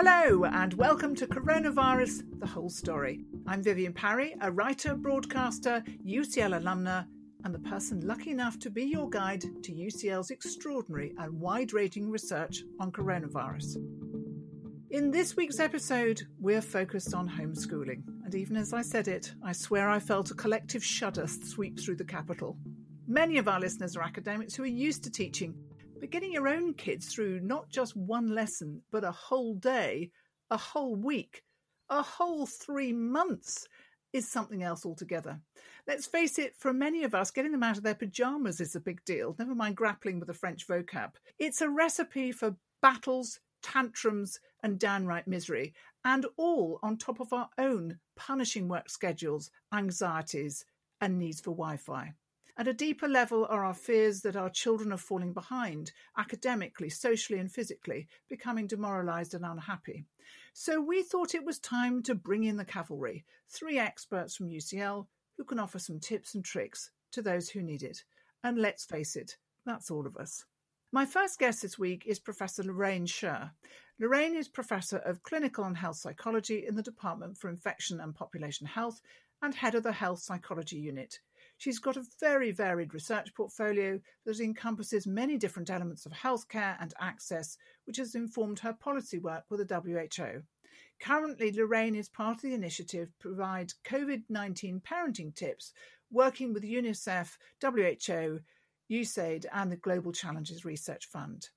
Hello, and welcome to Coronavirus The Whole Story. I'm Vivian Parry, a writer, broadcaster, UCL alumna, and the person lucky enough to be your guide to UCL's extraordinary and wide ranging research on coronavirus. In this week's episode, we're focused on homeschooling, and even as I said it, I swear I felt a collective shudder sweep through the capital. Many of our listeners are academics who are used to teaching but getting your own kids through not just one lesson, but a whole day, a whole week, a whole three months is something else altogether. Let's face it, for many of us, getting them out of their pajamas is a big deal, never mind grappling with the French vocab. It's a recipe for battles, tantrums, and downright misery, and all on top of our own punishing work schedules, anxieties, and needs for Wi Fi. At a deeper level are our fears that our children are falling behind, academically, socially, and physically, becoming demoralised and unhappy. So we thought it was time to bring in the cavalry, three experts from UCL who can offer some tips and tricks to those who need it. And let's face it, that's all of us. My first guest this week is Professor Lorraine Sherr. Lorraine is Professor of Clinical and Health Psychology in the Department for Infection and Population Health and head of the Health Psychology Unit She's got a very varied research portfolio that encompasses many different elements of healthcare and access, which has informed her policy work with the WHO. Currently, Lorraine is part of the initiative to provide COVID 19 parenting tips, working with UNICEF, WHO, USAID, and the Global Challenges Research Fund.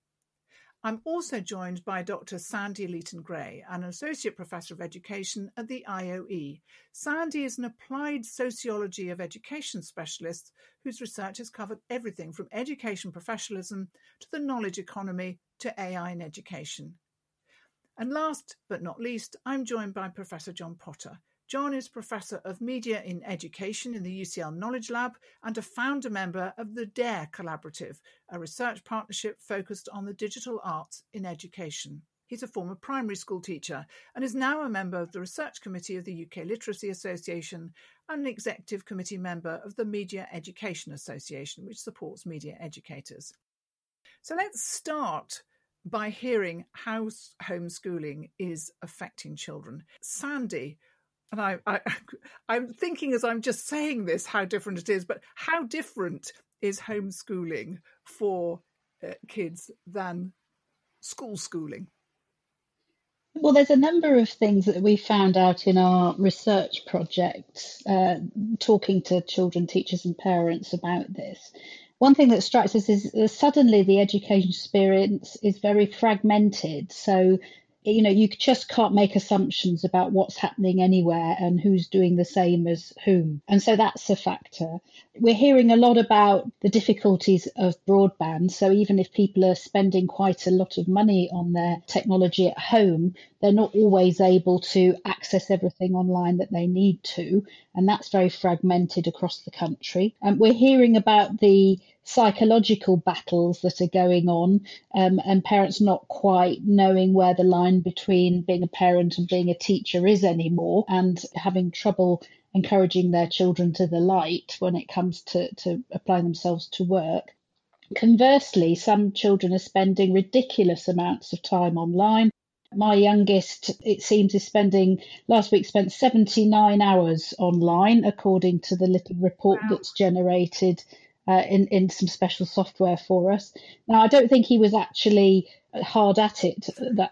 I'm also joined by Dr. Sandy Leaton Gray, an Associate Professor of Education at the IOE. Sandy is an applied sociology of education specialist whose research has covered everything from education professionalism to the knowledge economy to AI in education. And last but not least, I'm joined by Professor John Potter, John is Professor of Media in Education in the UCL Knowledge Lab and a founder member of the DARE Collaborative, a research partnership focused on the digital arts in education. He's a former primary school teacher and is now a member of the Research Committee of the UK Literacy Association and an executive committee member of the Media Education Association, which supports media educators. So let's start by hearing how homeschooling is affecting children. Sandy, and I, I I'm thinking as I'm just saying this how different it is, but how different is homeschooling for uh, kids than school schooling? Well, there's a number of things that we found out in our research project, uh, talking to children, teachers, and parents about this. One thing that strikes us is uh, suddenly the education experience is very fragmented. So you know, you just can't make assumptions about what's happening anywhere and who's doing the same as whom. And so that's a factor. We're hearing a lot about the difficulties of broadband. So even if people are spending quite a lot of money on their technology at home, they're not always able to access everything online that they need to. And that's very fragmented across the country. And we're hearing about the psychological battles that are going on um, and parents not quite knowing where the line between being a parent and being a teacher is anymore and having trouble encouraging their children to the light when it comes to, to applying themselves to work. Conversely, some children are spending ridiculous amounts of time online. My youngest, it seems, is spending last week spent 79 hours online, according to the little report wow. that's generated uh, in in some special software for us. Now, I don't think he was actually hard at it that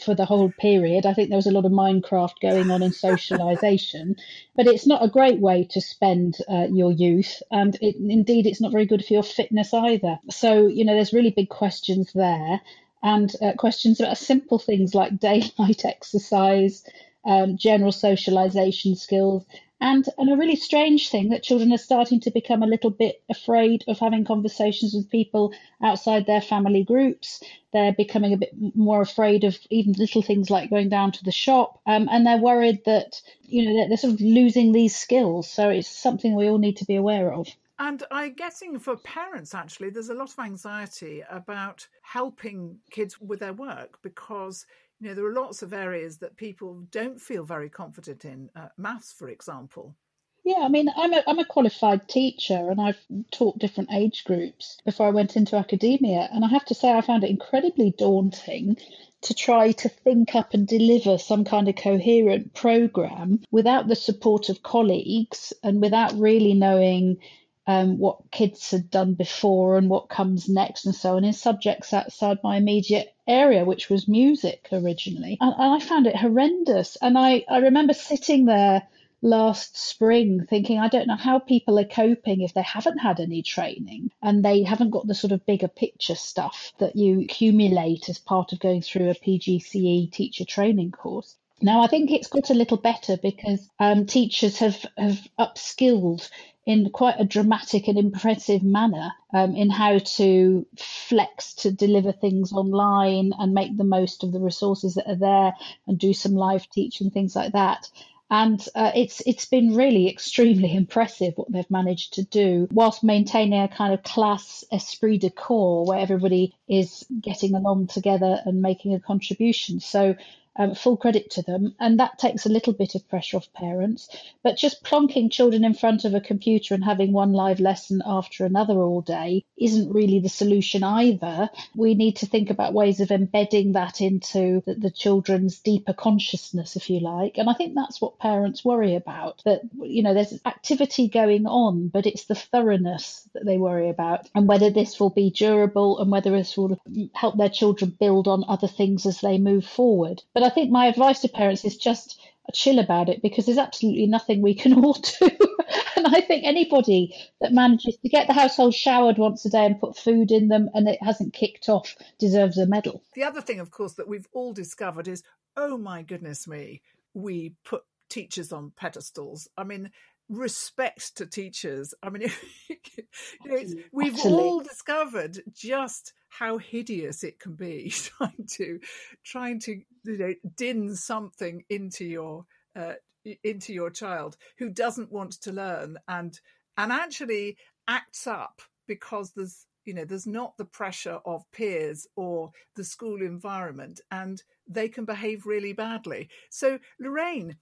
for the whole period. I think there was a lot of Minecraft going on and socialization, but it's not a great way to spend uh, your youth, and it, indeed, it's not very good for your fitness either. So, you know, there's really big questions there, and uh, questions about simple things like daylight exercise. Um, general socialization skills, and, and a really strange thing that children are starting to become a little bit afraid of having conversations with people outside their family groups. They're becoming a bit more afraid of even little things like going down to the shop. Um, and they're worried that, you know, they're, they're sort of losing these skills. So it's something we all need to be aware of. And I'm guessing for parents, actually, there's a lot of anxiety about helping kids with their work because you know, there are lots of areas that people don't feel very confident in, uh, maths, for example. Yeah, I mean, I'm a, I'm a qualified teacher and I've taught different age groups before I went into academia. And I have to say, I found it incredibly daunting to try to think up and deliver some kind of coherent program without the support of colleagues and without really knowing um, what kids had done before and what comes next and so on in subjects outside my immediate area, which was music originally. And, I found it horrendous. And I, I remember sitting there last spring thinking, I don't know how people are coping if they haven't had any training and they haven't got the sort of bigger picture stuff that you accumulate as part of going through a PGCE teacher training course. Now, I think it's got a little better because um, teachers have, have upskilled in quite a dramatic and impressive manner um, in how to flex to deliver things online and make the most of the resources that are there and do some live teaching, things like that. And uh, it's it's been really extremely impressive what they've managed to do whilst maintaining a kind of class esprit de corps where everybody is getting along together and making a contribution. So um, full credit to them. And that takes a little bit of pressure off parents. But just plonking children in front of a computer and having one live lesson after another all day isn't really the solution either. We need to think about ways of embedding that into the, the children's deeper consciousness, if you like. And I think that's what parents worry about that, you know, there's activity going on, but it's the thoroughness that they worry about and whether this will be durable and whether this will help their children build on other things as they move forward. But I think my advice to parents is just chill about it because there's absolutely nothing we can all do. and I think anybody that manages to get the household showered once a day and put food in them and it hasn't kicked off deserves a medal. The other thing, of course, that we've all discovered is oh my goodness me, we put teachers on pedestals. I mean, respect to teachers. I mean, you know, we've Absolutely. all discovered just how hideous it can be trying to trying to you know din something into your uh, into your child who doesn't want to learn and and actually acts up because there's you know there's not the pressure of peers or the school environment and they can behave really badly so lorraine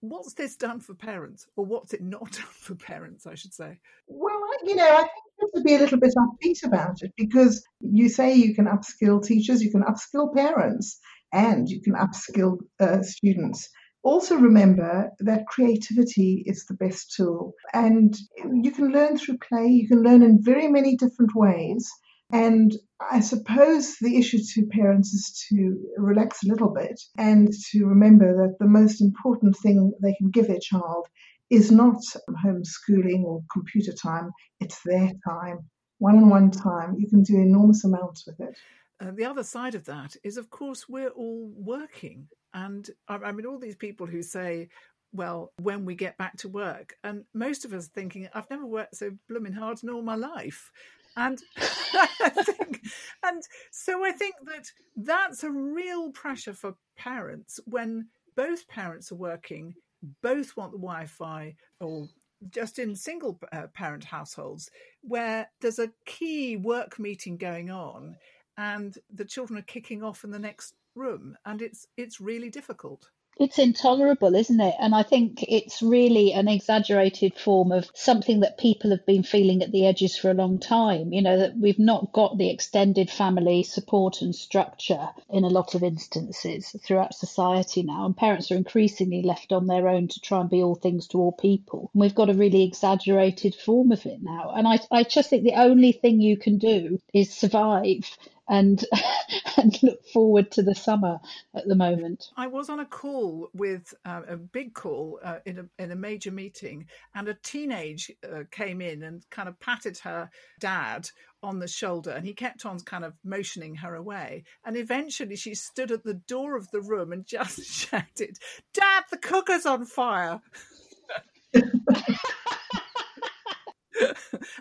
what's this done for parents or what's it not done for parents i should say? Well you know i think you have to be a little bit upbeat about it because you say you can upskill teachers you can upskill parents and you can upskill uh, students. Also remember that creativity is the best tool and you can learn through play you can learn in very many different ways and I suppose the issue to parents is to relax a little bit and to remember that the most important thing they can give their child is not homeschooling or computer time, it's their time, one on one time. You can do enormous amounts with it. Uh, the other side of that is, of course, we're all working. And I mean, all these people who say, well, when we get back to work. And most of us thinking, I've never worked so blooming hard in all my life and think, and so I think that that's a real pressure for parents when both parents are working, both want the Wi-Fi, or just in single uh, parent households where there's a key work meeting going on, and the children are kicking off in the next room, and it's it's really difficult. It's intolerable, isn't it? And I think it's really an exaggerated form of something that people have been feeling at the edges for a long time. You know, that we've not got the extended family support and structure in a lot of instances throughout society now. And parents are increasingly left on their own to try and be all things to all people. And we've got a really exaggerated form of it now. And I, I just think the only thing you can do is survive and and look forward to the summer at the moment. I was on a call with uh, a big call uh, in a in a major meeting, and a teenage uh, came in and kind of patted her dad on the shoulder, and he kept on kind of motioning her away. And eventually, she stood at the door of the room and just shouted, "Dad, the cooker's on fire!"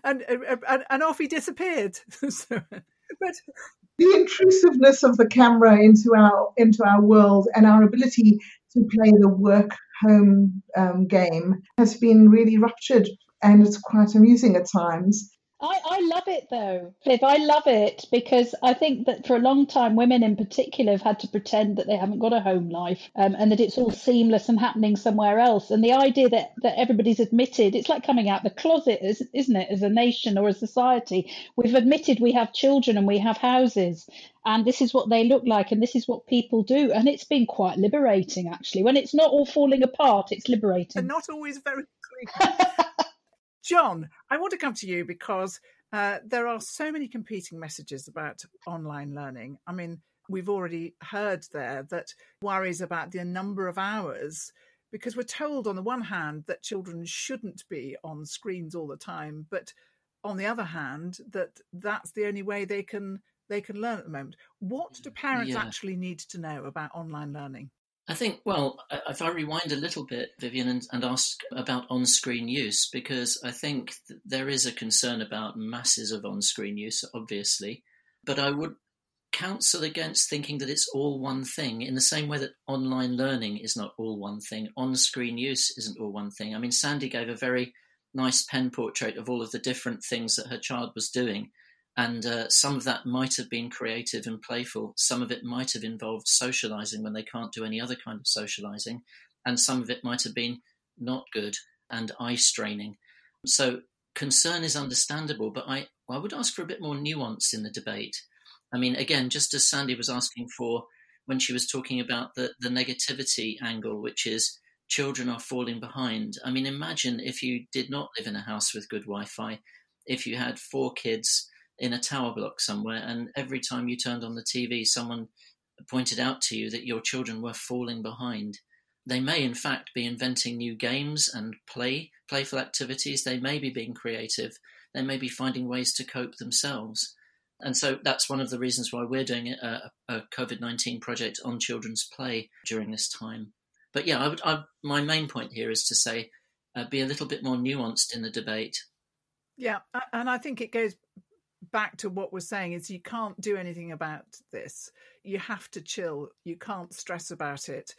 and, and, and off he disappeared. so, but the intrusiveness of the camera into our into our world and our ability to play the work home um, game has been really ruptured, and it's quite amusing at times. I, I love it though, Viv. I love it because I think that for a long time, women in particular have had to pretend that they haven't got a home life um, and that it's all seamless and happening somewhere else. And the idea that, that everybody's admitted, it's like coming out the closet, isn't it, as a nation or a society? We've admitted we have children and we have houses and this is what they look like and this is what people do. And it's been quite liberating actually. When it's not all falling apart, it's liberating. And not always very clear. John, I want to come to you because uh, there are so many competing messages about online learning. I mean, we've already heard there that worries about the number of hours because we're told on the one hand that children shouldn't be on screens all the time, but on the other hand that that's the only way they can they can learn at the moment. What do parents yeah. actually need to know about online learning? I think, well, if I rewind a little bit, Vivian, and, and ask about on screen use, because I think there is a concern about masses of on screen use, obviously, but I would counsel against thinking that it's all one thing in the same way that online learning is not all one thing, on screen use isn't all one thing. I mean, Sandy gave a very nice pen portrait of all of the different things that her child was doing. And uh, some of that might have been creative and playful. Some of it might have involved socializing when they can't do any other kind of socializing. And some of it might have been not good and eye straining. So concern is understandable, but I, I would ask for a bit more nuance in the debate. I mean, again, just as Sandy was asking for when she was talking about the, the negativity angle, which is children are falling behind. I mean, imagine if you did not live in a house with good Wi Fi, if you had four kids in a tower block somewhere, and every time you turned on the TV, someone pointed out to you that your children were falling behind. They may, in fact, be inventing new games and play, playful activities. They may be being creative. They may be finding ways to cope themselves. And so that's one of the reasons why we're doing a, a COVID 19 project on children's play during this time. But yeah, I would, I, my main point here is to say uh, be a little bit more nuanced in the debate. Yeah, and I think it goes back to what we're saying is you can't do anything about this. You have to chill. You can't stress about it.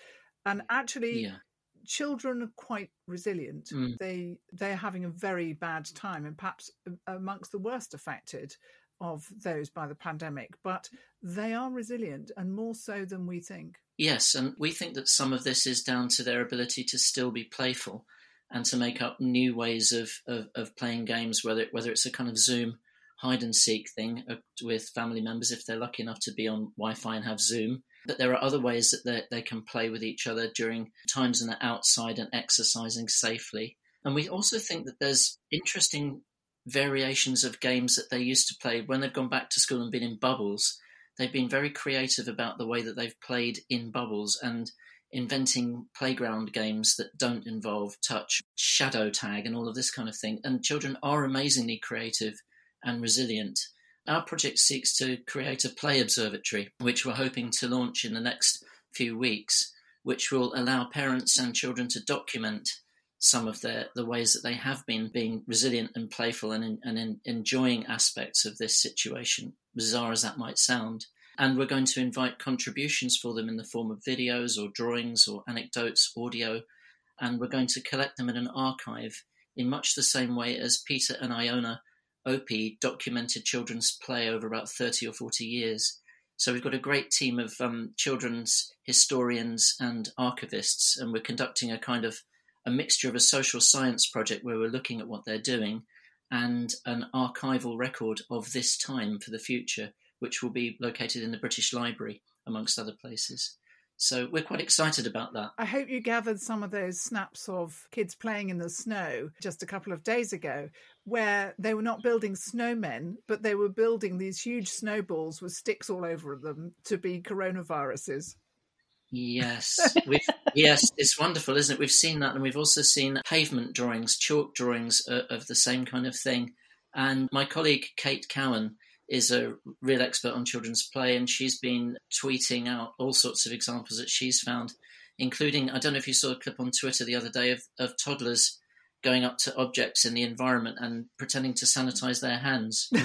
And actually, yeah. children are quite resilient. Mm. They they're having a very bad time, and perhaps amongst the worst affected of those by the pandemic. But they are resilient, and more so than we think. Yes, and we think that some of this is down to their ability to still be playful and to make up new ways of, of, of playing games, whether whether it's a kind of Zoom hide and seek thing uh, with family members if they're lucky enough to be on Wi-Fi and have Zoom. But there are other ways that they can play with each other during times when they're outside and exercising safely. And we also think that there's interesting variations of games that they used to play when they've gone back to school and been in bubbles. They've been very creative about the way that they've played in bubbles and inventing playground games that don't involve touch, shadow tag, and all of this kind of thing. And children are amazingly creative and resilient. Our project seeks to create a play observatory, which we're hoping to launch in the next few weeks, which will allow parents and children to document some of their, the ways that they have been being resilient and playful and, and in, enjoying aspects of this situation, bizarre as that might sound. And we're going to invite contributions for them in the form of videos or drawings or anecdotes, audio, and we're going to collect them in an archive in much the same way as Peter and Iona Opie documented children's play over about 30 or 40 years. So we've got a great team of um, children's historians and archivists, and we're conducting a kind of a mixture of a social science project where we're looking at what they're doing and an archival record of this time for the future, which will be located in the British Library, amongst other places. So we're quite excited about that. I hope you gathered some of those snaps of kids playing in the snow just a couple of days ago, where they were not building snowmen, but they were building these huge snowballs with sticks all over them to be coronaviruses. Yes, we've, yes, it's wonderful, isn't it? We've seen that, and we've also seen pavement drawings, chalk drawings of, of the same kind of thing. And my colleague Kate Cowan is a real expert on children's play, and she's been tweeting out all sorts of examples that she's found, including I don't know if you saw a clip on Twitter the other day of, of toddlers going up to objects in the environment and pretending to sanitize their hands.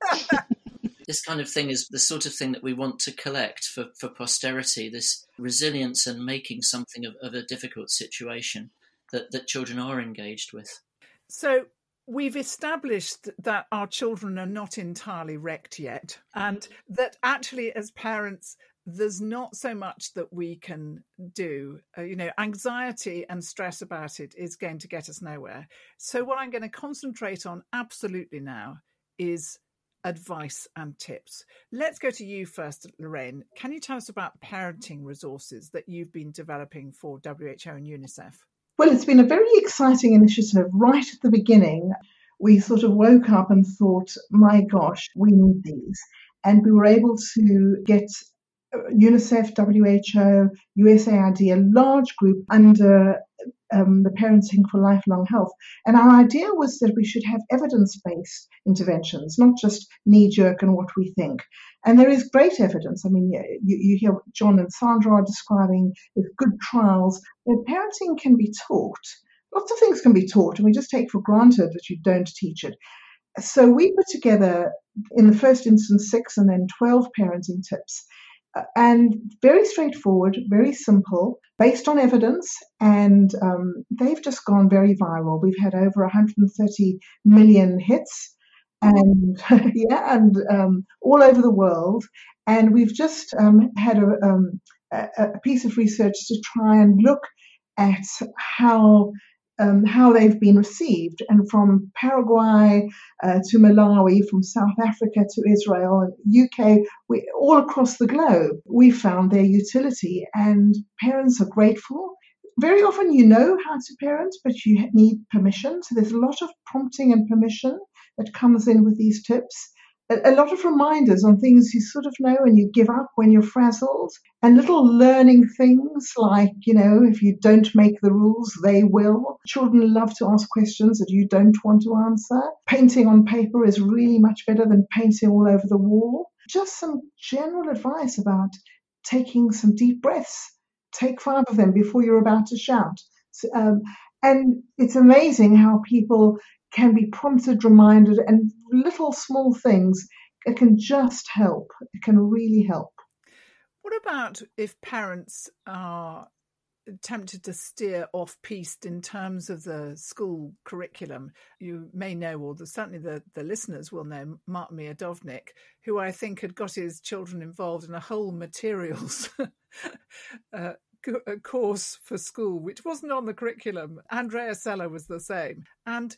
this kind of thing is the sort of thing that we want to collect for, for posterity this resilience and making something of, of a difficult situation that, that children are engaged with. So, we've established that our children are not entirely wrecked yet, and that actually, as parents, there's not so much that we can do. Uh, you know, anxiety and stress about it is going to get us nowhere. So, what I'm going to concentrate on absolutely now is advice and tips. Let's go to you first, Lorraine. Can you tell us about parenting resources that you've been developing for WHO and UNICEF? Well, it's been a very exciting initiative right at the beginning. We sort of woke up and thought, my gosh, we need these. And we were able to get uh, UNICEF, WHO, USAID, a large group under um, the Parenting for Lifelong Health. And our idea was that we should have evidence based interventions, not just knee jerk and what we think. And there is great evidence. I mean, you, you hear John and Sandra are describing with good trials that parenting can be taught. Lots of things can be taught, and we just take for granted that you don't teach it. So we put together, in the first instance, six and then 12 parenting tips and very straightforward, very simple, based on evidence, and um, they've just gone very viral. We've had over 130 million hits, and yeah, and um, all over the world. And we've just um, had a, um, a, piece of research to try and look at how um, how they've been received. And from Paraguay uh, to Malawi, from South Africa to Israel, UK, we, all across the globe, we found their utility, and parents are grateful. Very often, you know how to parent, but you need permission. So there's a lot of prompting and permission that comes in with these tips a, lot of reminders on things you sort of know and you give up when you're frazzled, and little learning things like, you know, if you don't make the rules, they will. Children love to ask questions that you don't want to answer. Painting on paper is really much better than painting all over the wall. Just some general advice about taking some deep breaths. Take five of them before you're about to shout. Um, and it's amazing how people can be prompted, reminded, and little small things. It can just help. It can really help. What about if parents are tempted to steer off piste in terms of the school curriculum. You may know, or the, certainly the, the listeners will know, Mark Miodownik, who I think had got his children involved in a whole materials uh, course for school, which wasn't on the curriculum. Andrea Sella was the same. And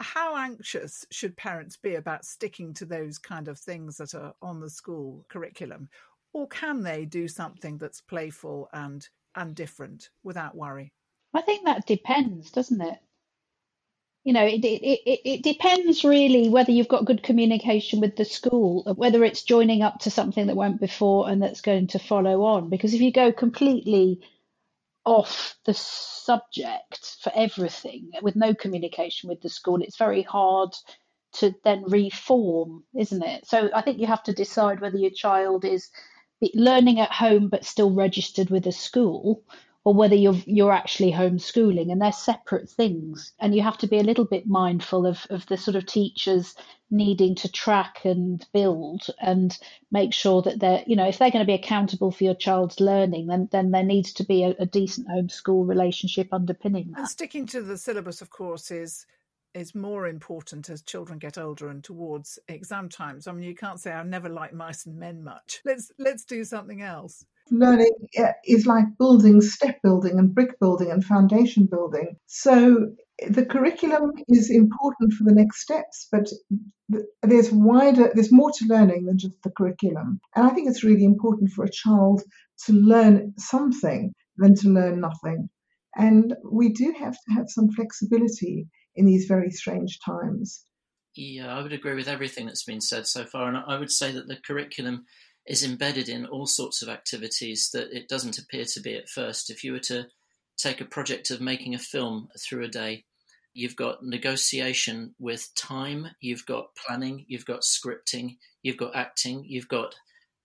how anxious should parents be about sticking to those kind of things that are on the school curriculum? Or can they do something that's playful and, and different without worry? I think that depends, doesn't it? You know, it, it, it, it depends really whether you've got good communication with the school, whether it's joining up to something that went before and that's going to follow on. Because if you go completely off the subject for everything with no communication with the school, it's very hard to then reform, isn't it? So I think you have to decide whether your child is learning at home but still registered with a school or whether you're you're actually homeschooling and they're separate things and you have to be a little bit mindful of, of the sort of teachers needing to track and build and make sure that they're you know if they're going to be accountable for your child's learning then then there needs to be a, a decent homeschool relationship underpinning that and sticking to the syllabus of course is is more important as children get older and towards exam times. I mean, you can't say I've never liked mice and men much. Let's let's do something else learning eh, is like building, step building, and brick building and foundation building. So the curriculum is important for the next steps, but there's wider, there's more to learning than just the curriculum. And I think it's really important for a child to learn something than to learn nothing. And we do have to have some flexibility in these very strange times. Yeah, I would agree with everything that's been said so far. And I would say that the curriculum is embedded in all sorts of activities that it doesn't appear to be at first. If you were to take a project of making a film through a day, you've got negotiation with time, you've got planning, you've got scripting, you've got acting, you've got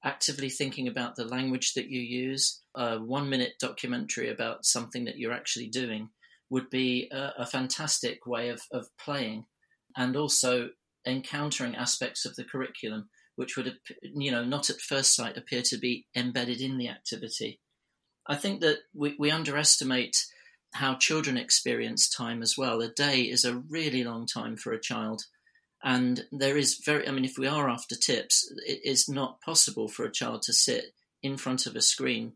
actively thinking about the language that you use. A one minute documentary about something that you're actually doing would be a, a fantastic way of, of playing and also encountering aspects of the curriculum which would, you know, not at first sight appear to be embedded in the activity. I think that we, we underestimate how children experience time as well. A day is a really long time for a child. And there is very, I mean, if we are after tips, it is not possible for a child to sit in front of a screen.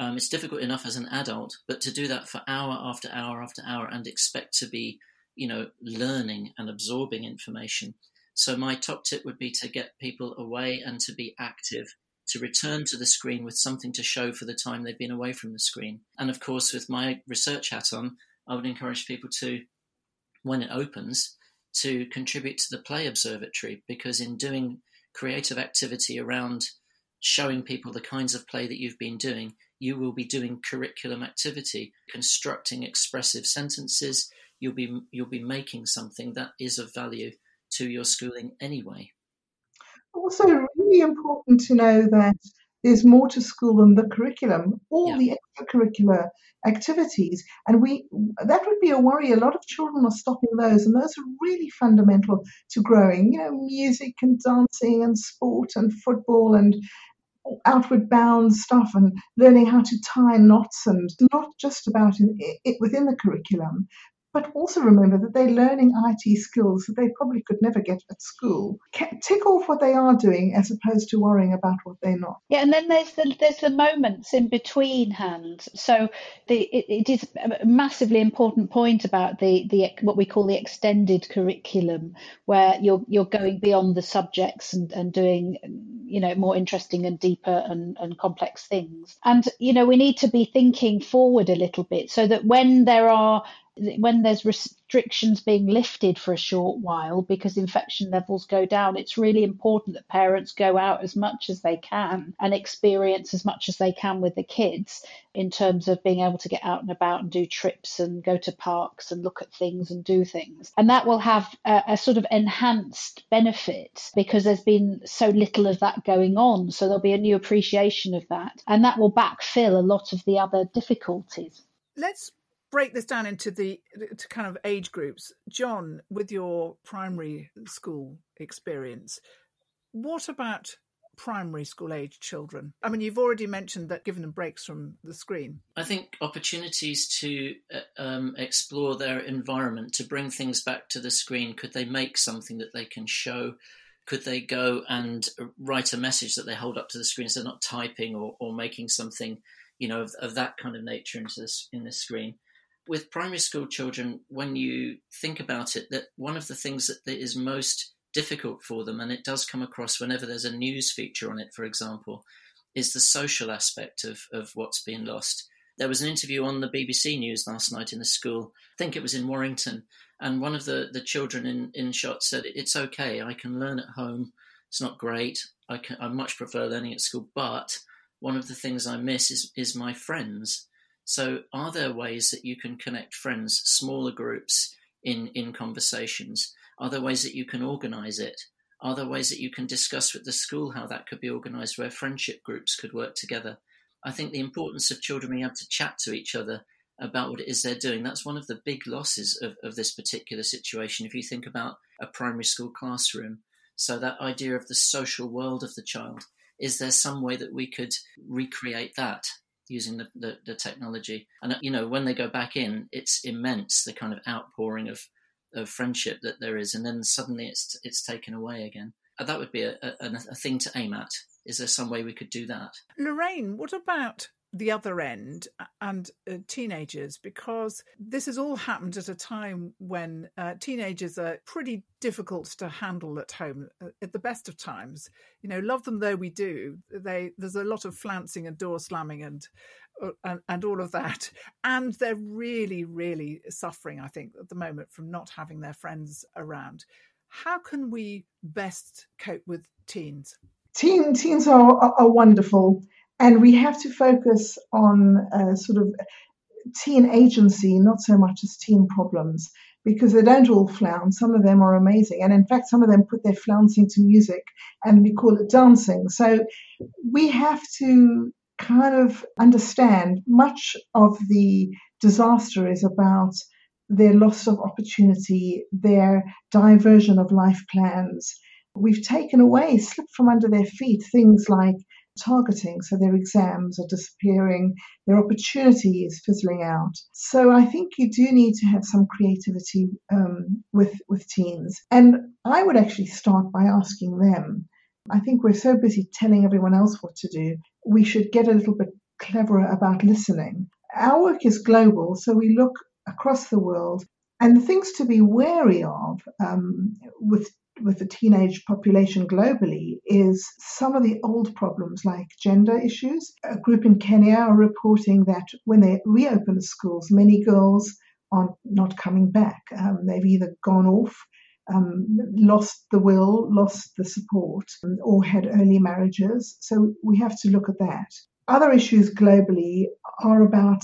Um, it's difficult enough as an adult, but to do that for hour after hour after hour and expect to be, you know, learning and absorbing information. So my top tip would be to get people away and to be active to return to the screen with something to show for the time they've been away from the screen. And of course, with my research hat on, I would encourage people to, when it opens, to contribute to the Play Observatory because in doing creative activity around showing people the kinds of play that you've been doing, you will be doing curriculum activity, constructing expressive sentences. You'll be you'll be making something that is of value to your schooling anyway also really important to know that there's more to school than the curriculum, all yeah. the extracurricular activities. And we that would be a worry. A lot of children are stopping those, and those are really fundamental to growing. You know, music and dancing and sport and football and outward bound stuff and learning how to tie knots and not just about it, it within the curriculum but also remember that they're learning IT skills that they probably could never get at school. Tick off what they are doing as opposed to worrying about what they're not. Yeah, and then there's the there's the moments in between hands. So the it, it is a massively important point about the the what we call the extended curriculum, where you're you're going beyond the subjects and, and doing you know more interesting and deeper and, and complex things. And you know we need to be thinking forward a little bit so that when there are when there's restrictions being lifted for a short while because infection levels go down, it's really important that parents go out as much as they can and experience as much as they can with the kids in terms of being able to get out and about and do trips and go to parks and look at things and do things. And that will have a, a sort of enhanced benefit because there's been so little of that going on. So there'll be a new appreciation of that. And that will backfill a lot of the other difficulties. Let's break this down into the to kind of age groups. John, with your primary school experience, what about primary school age children? I mean, you've already mentioned that giving them breaks from the screen. I think opportunities to uh, um, explore their environment, to bring things back to the screen. Could they make something that they can show? Could they go and write a message that they hold up to the screen so they're not typing or, or making something, you know, of, of that kind of nature into this in the screen? With primary school children, when you think about it, that one of the things that is most difficult for them, and it does come across whenever there's a news feature on it, for example, is the social aspect of, of what's being lost. There was an interview on the BBC News last night in the school, I think it was in Warrington, and one of the, the children in, in shot said, It's okay, I can learn at home. It's not great. I, can, I much prefer learning at school, but one of the things I miss is, is my friends so, are there ways that you can connect friends, smaller groups, in, in conversations? Are there ways that you can organize it? Are there ways that you can discuss with the school how that could be organized where friendship groups could work together? I think the importance of children being able to chat to each other about what it is they're doing, that's one of the big losses of, of this particular situation. If you think about a primary school classroom, so that idea of the social world of the child, is there some way that we could recreate that? Using the, the, the, technology. And you know, when they go back in, it's immense the kind of outpouring of of friendship that there is, and then suddenly it's it's taken away again. Uh, that would be a, a, a thing to aim at. Is there some way we could do that? Lorraine, what about the other end and uh, teenagers because this has all happened at a time when uh, teenagers are pretty difficult to handle at home uh, at the best of times. You know love them though we do they there's a lot of flouncing and door slamming and uh, and, and all of that. And they're really really suffering i think at the moment from not having their friends around. How can we best cope with teens? Teen, teens are, are, are wonderful and we have to focus on uh, sort of teen agency, not so much as teen problems, because they don't all flounce. Some of them are amazing. And in fact, some of them put their flouncing to music and we call it dancing. So we have to kind of understand much of the disaster is about their loss of opportunity, their diversion of life plans. We've taken away, slipped from under their feet things like targeting. So their exams are disappearing, their opportunity is fizzling out. So I think you do need to have some creativity um, with with teens. And I would actually start by asking them. I think we're so busy telling everyone else what to do. We should get a little bit cleverer about listening. Our work is global, so we look across the world. And the things to be wary of um, with with the teenage population globally is some of the old problems like gender issues. A group in Kenya are reporting that when they reopen the schools, many girls are not coming back. Um, they've either gone off, um, lost the will, lost the support, or had early marriages. So we have to look at that. Other issues globally are about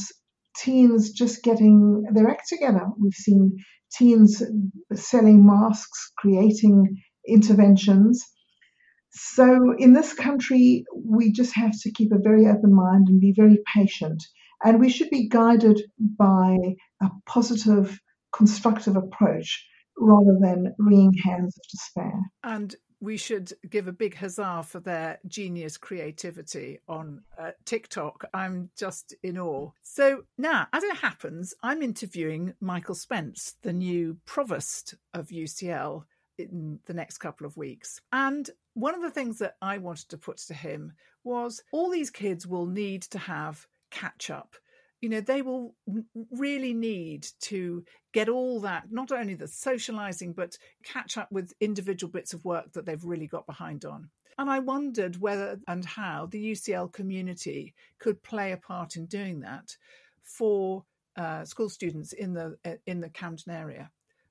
teens just getting their act together. We've seen teens selling masks, creating interventions. So, in this country, we just have to keep a very open mind and be very patient. And we should be guided by a positive, constructive approach rather than wringing hands of despair. And we should give a big huzzah for their genius creativity on uh, TikTok. I'm just in awe. So now, as it happens, I'm interviewing Michael Spence, the new provost of UCL, in the next couple of weeks. And one of the things that I wanted to put to him was all these kids will need to have catch up you know they will really need to get all that not only the socializing but catch up with individual bits of work that they've really got behind on and i wondered whether and how the ucl community could play a part in doing that for uh, school students in the uh, in the camden area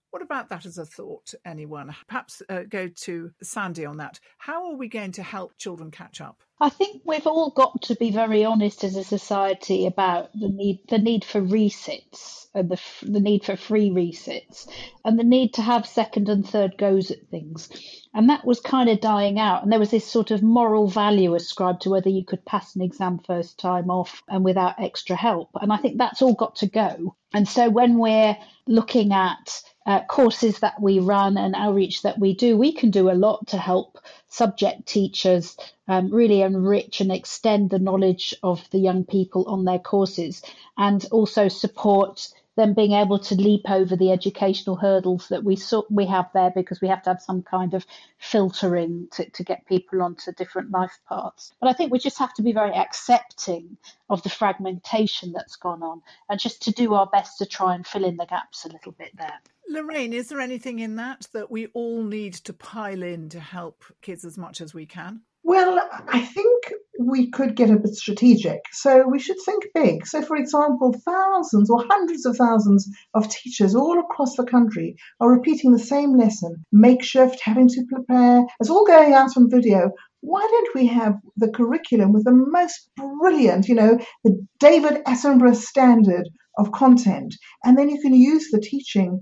what about that as a thought, anyone? Perhaps uh, go to Sandy on that. How are we going to help children catch up? I think we've all got to be very honest as a society about the need the need for resits and the the need for free resits and the need to have second and third goes at things. And that was kind of dying out. And there was this sort of moral value ascribed to whether you could pass an exam first time off and without extra help. And I think that's all got to go. And so when we're looking at uh, courses that we run and outreach that we do, we can do a lot to help subject teachers um, really enrich and extend the knowledge of the young people on their courses and also support them being able to leap over the educational hurdles that we saw, we have there because we have to have some kind of filtering to, to get people onto different life paths. But I think we just have to be very accepting of the fragmentation that's gone on and just to do our best to try and fill in the gaps a little bit there. Lorraine, is there anything in that that we all need to pile in to help kids as much as we can? Well, I think we could get a bit strategic. So we should think big. So, for example, thousands or hundreds of thousands of teachers all across the country are repeating the same lesson, makeshift, having to prepare. It's all going out on video. Why don't we have the curriculum with the most brilliant, you know, the David Attenborough standard of content? And then you can use the teaching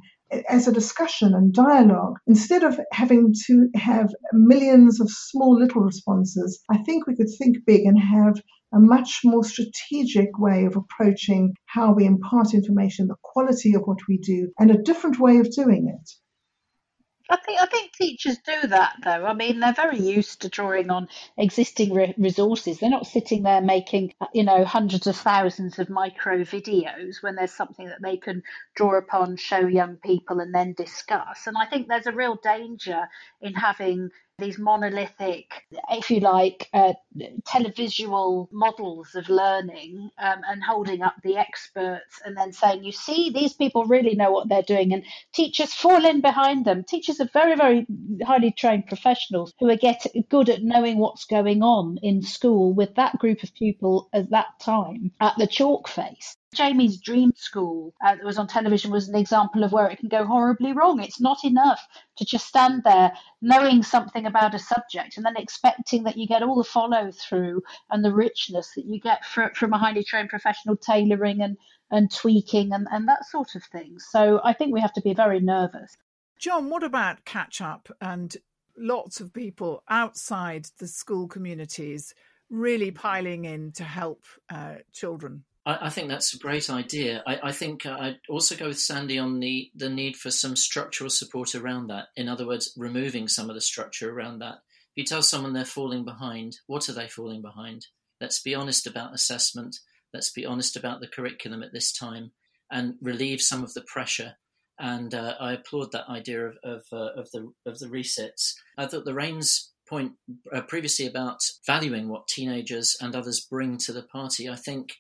as a discussion and dialogue instead of having to have millions of small little responses i think we could think big and have a much more strategic way of approaching how we impart information the quality of what we do and a different way of doing it I think I think teachers do that though. I mean, they're very used to drawing on existing re- resources. They're not sitting there making you know hundreds of thousands of micro videos when there's something that they can draw upon, show young people, and then discuss. And I think there's a real danger in having these monolithic, if you like, uh, televisual models of learning um, and holding up the experts and then saying, you see, these people really know what they're doing. And teachers fall in behind them. Teachers are very, very highly trained professionals who are get good at knowing what's going on in school with that group of people at that time at the chalk face. Jamie's Dream School uh, that was on television was an example of where it can go horribly wrong. It's not enough to just stand there knowing something about a subject and then expecting that you get all the follow through and the richness that you get for, from a highly trained professional tailoring and, and tweaking and, and that sort of thing. So I think we have to be very nervous. John, what about catch up and lots of people outside the school communities really piling in to help uh, children? I, I, think that's a great idea. I, I think uh, I'd also go with Sandy on the, the need for some structural support around that. In other words, removing some of the structure around that If you tell someone they're falling behind, what are they falling behind? Let's be honest about assessment. Let's be honest about the curriculum at this time and relieve some of the pressure. And uh, I applaud that idea of of, uh, of, the of the resets. I thought the Lorraine's point uh, previously about valuing what teenagers and others bring to the party. I think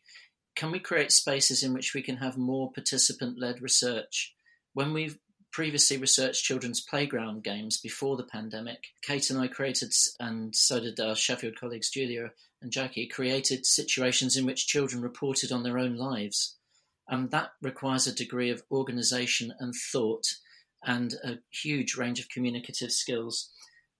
can we create spaces in which we can have more participant led research? When we've previously researched children's playground games before the pandemic, Kate and I created, and so did our Sheffield colleagues Julia and Jackie, created situations in which children reported on their own lives. And that requires a degree of organization and thought and a huge range of communicative skills.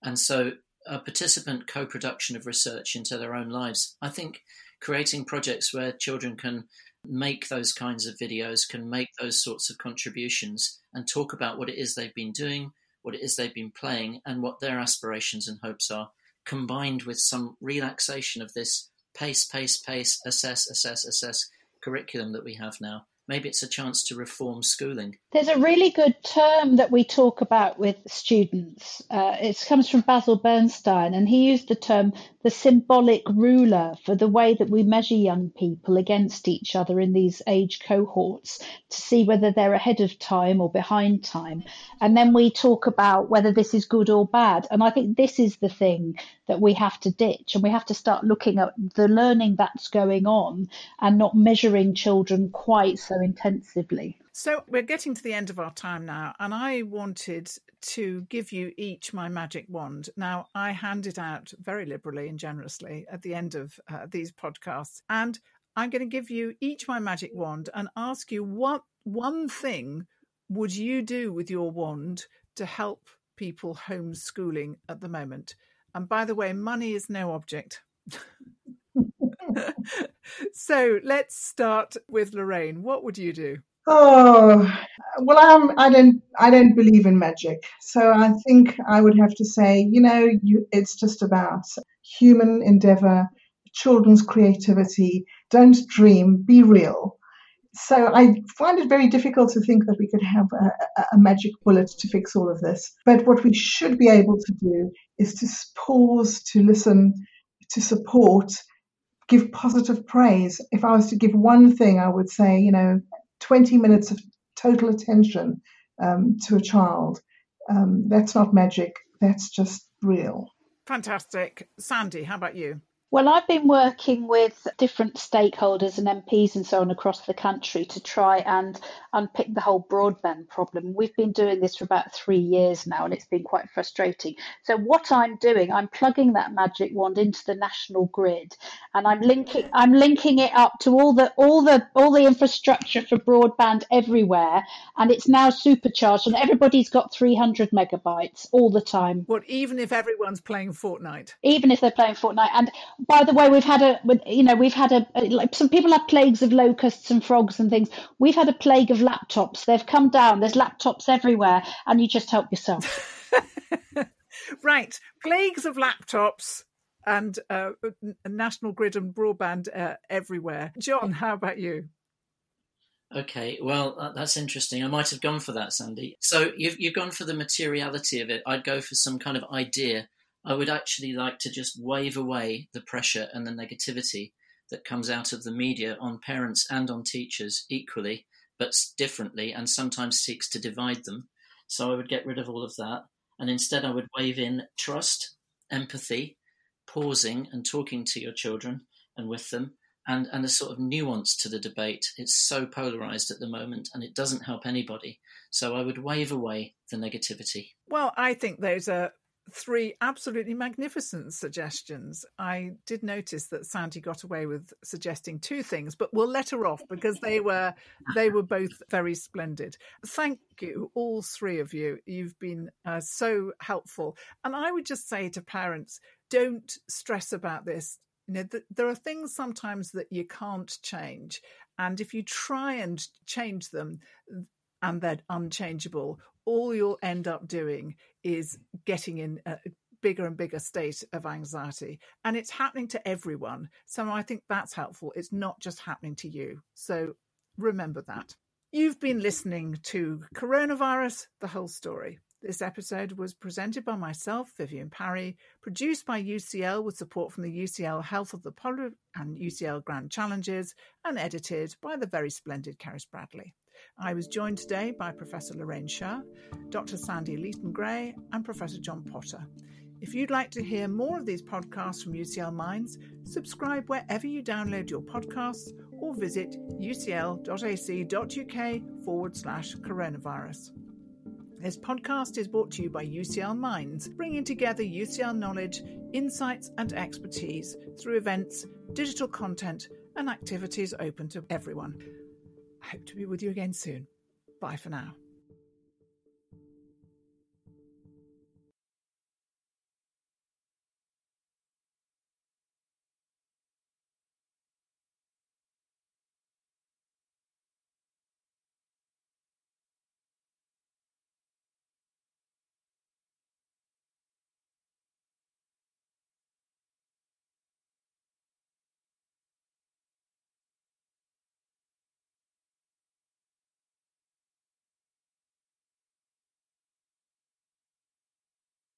And so a participant co-production of research into their own lives. I think creating projects where children can make those kinds of videos, can make those sorts of contributions, and talk about what it is they've been doing, what it is they've been playing, and what their aspirations and hopes are, combined with some relaxation of this pace, pace, pace, assess, assess, assess curriculum that we have now maybe it's a chance to reform schooling. There's a really good term that we talk about with students. Uh, it comes from Basil Bernstein, and he used the term the symbolic ruler for the way that we measure young people against each other in these age cohorts to see whether they're ahead of time or behind time. And then we talk about whether this is good or bad. And I think this is the thing that we have to ditch, and we have to start looking at the learning that's going on and not measuring children quite so intensively. So we're getting to the end of our time now, and I wanted to give you each my magic wand. Now, I hand it out very liberally and generously at the end of uh, these podcasts, and I'm going to give you each my magic wand and ask you what one thing would you do with your wand to help people homeschooling at the moment? And by the way, money is no object. so let's start with Lorraine. What would you do? Oh well, I'm, I don't I don't believe in magic, so I think I would have to say, you know, you, it's just about human endeavor, children's creativity. Don't dream, be real. So I find it very difficult to think that we could have a, a magic bullet to fix all of this. But what we should be able to do is to pause, to listen, to support, give positive praise. If I was to give one thing, I would say, you know, 20 minutes of total attention um, to a child. Um, that's not magic, that's just real. Fantastic. Sandy, how about you? Well, I've been working with different stakeholders and MPs and so on across the country to try and unpick the whole broadband problem. We've been doing this for about three years now, and it's been quite frustrating. So, what I'm doing, I'm plugging that magic wand into the national grid, and I'm linking, I'm linking it up to all the all the all the infrastructure for broadband everywhere, and it's now supercharged, and everybody's got 300 megabytes all the time. What, even if everyone's playing Fortnite? Even if they're playing Fortnite, and by the way, we've had a, you know, we've had a, like some people have plagues of locusts and frogs and things. We've had a plague of laptops. They've come down. There's laptops everywhere, and you just help yourself. right, plagues of laptops and uh, national grid and broadband uh, everywhere. John, how about you? Okay, well, that's interesting. I might have gone for that, Sandy. So you've you've gone for the materiality of it. I'd go for some kind of idea I would actually like to just wave away the pressure and the negativity that comes out of the media on parents and on teachers equally, but differently, and sometimes seeks to divide them. So I would get rid of all of that. And instead, I would wave in trust, empathy, pausing and talking to your children and with them, and, and a sort of nuance to the debate. It's so polarized at the moment and it doesn't help anybody. So I would wave away the negativity. Well, I think those are three absolutely magnificent suggestions. I did notice that Sandy got away with suggesting two things, but we'll let her off because they were they were both very splendid. Thank you, all three of you. You've been uh, so helpful, and I would just say to parents, don't stress about this. You know, th- there are things sometimes that you can't change, and if you try and change them, and they're unchangeable, all you'll end up doing is getting in a bigger and bigger state of anxiety. And it's happening to everyone. So I think that's helpful. It's not just happening to you. So remember that. You've been listening to Coronavirus, the whole story. This episode was presented by myself, Vivienne Parry, produced by UCL with support from the UCL Health of the Public and UCL Grand Challenges, and edited by the very splendid Keris Bradley. I was joined today by Professor Lorraine Sherr, Dr. Sandy Leaton Gray, and Professor John Potter. If you'd like to hear more of these podcasts from UCL Minds, subscribe wherever you download your podcasts or visit ucl.ac.uk forward slash coronavirus. This podcast is brought to you by UCL Minds, bringing together UCL knowledge, insights, and expertise through events, digital content, and activities open to everyone. I hope to be with you again soon. Bye for now.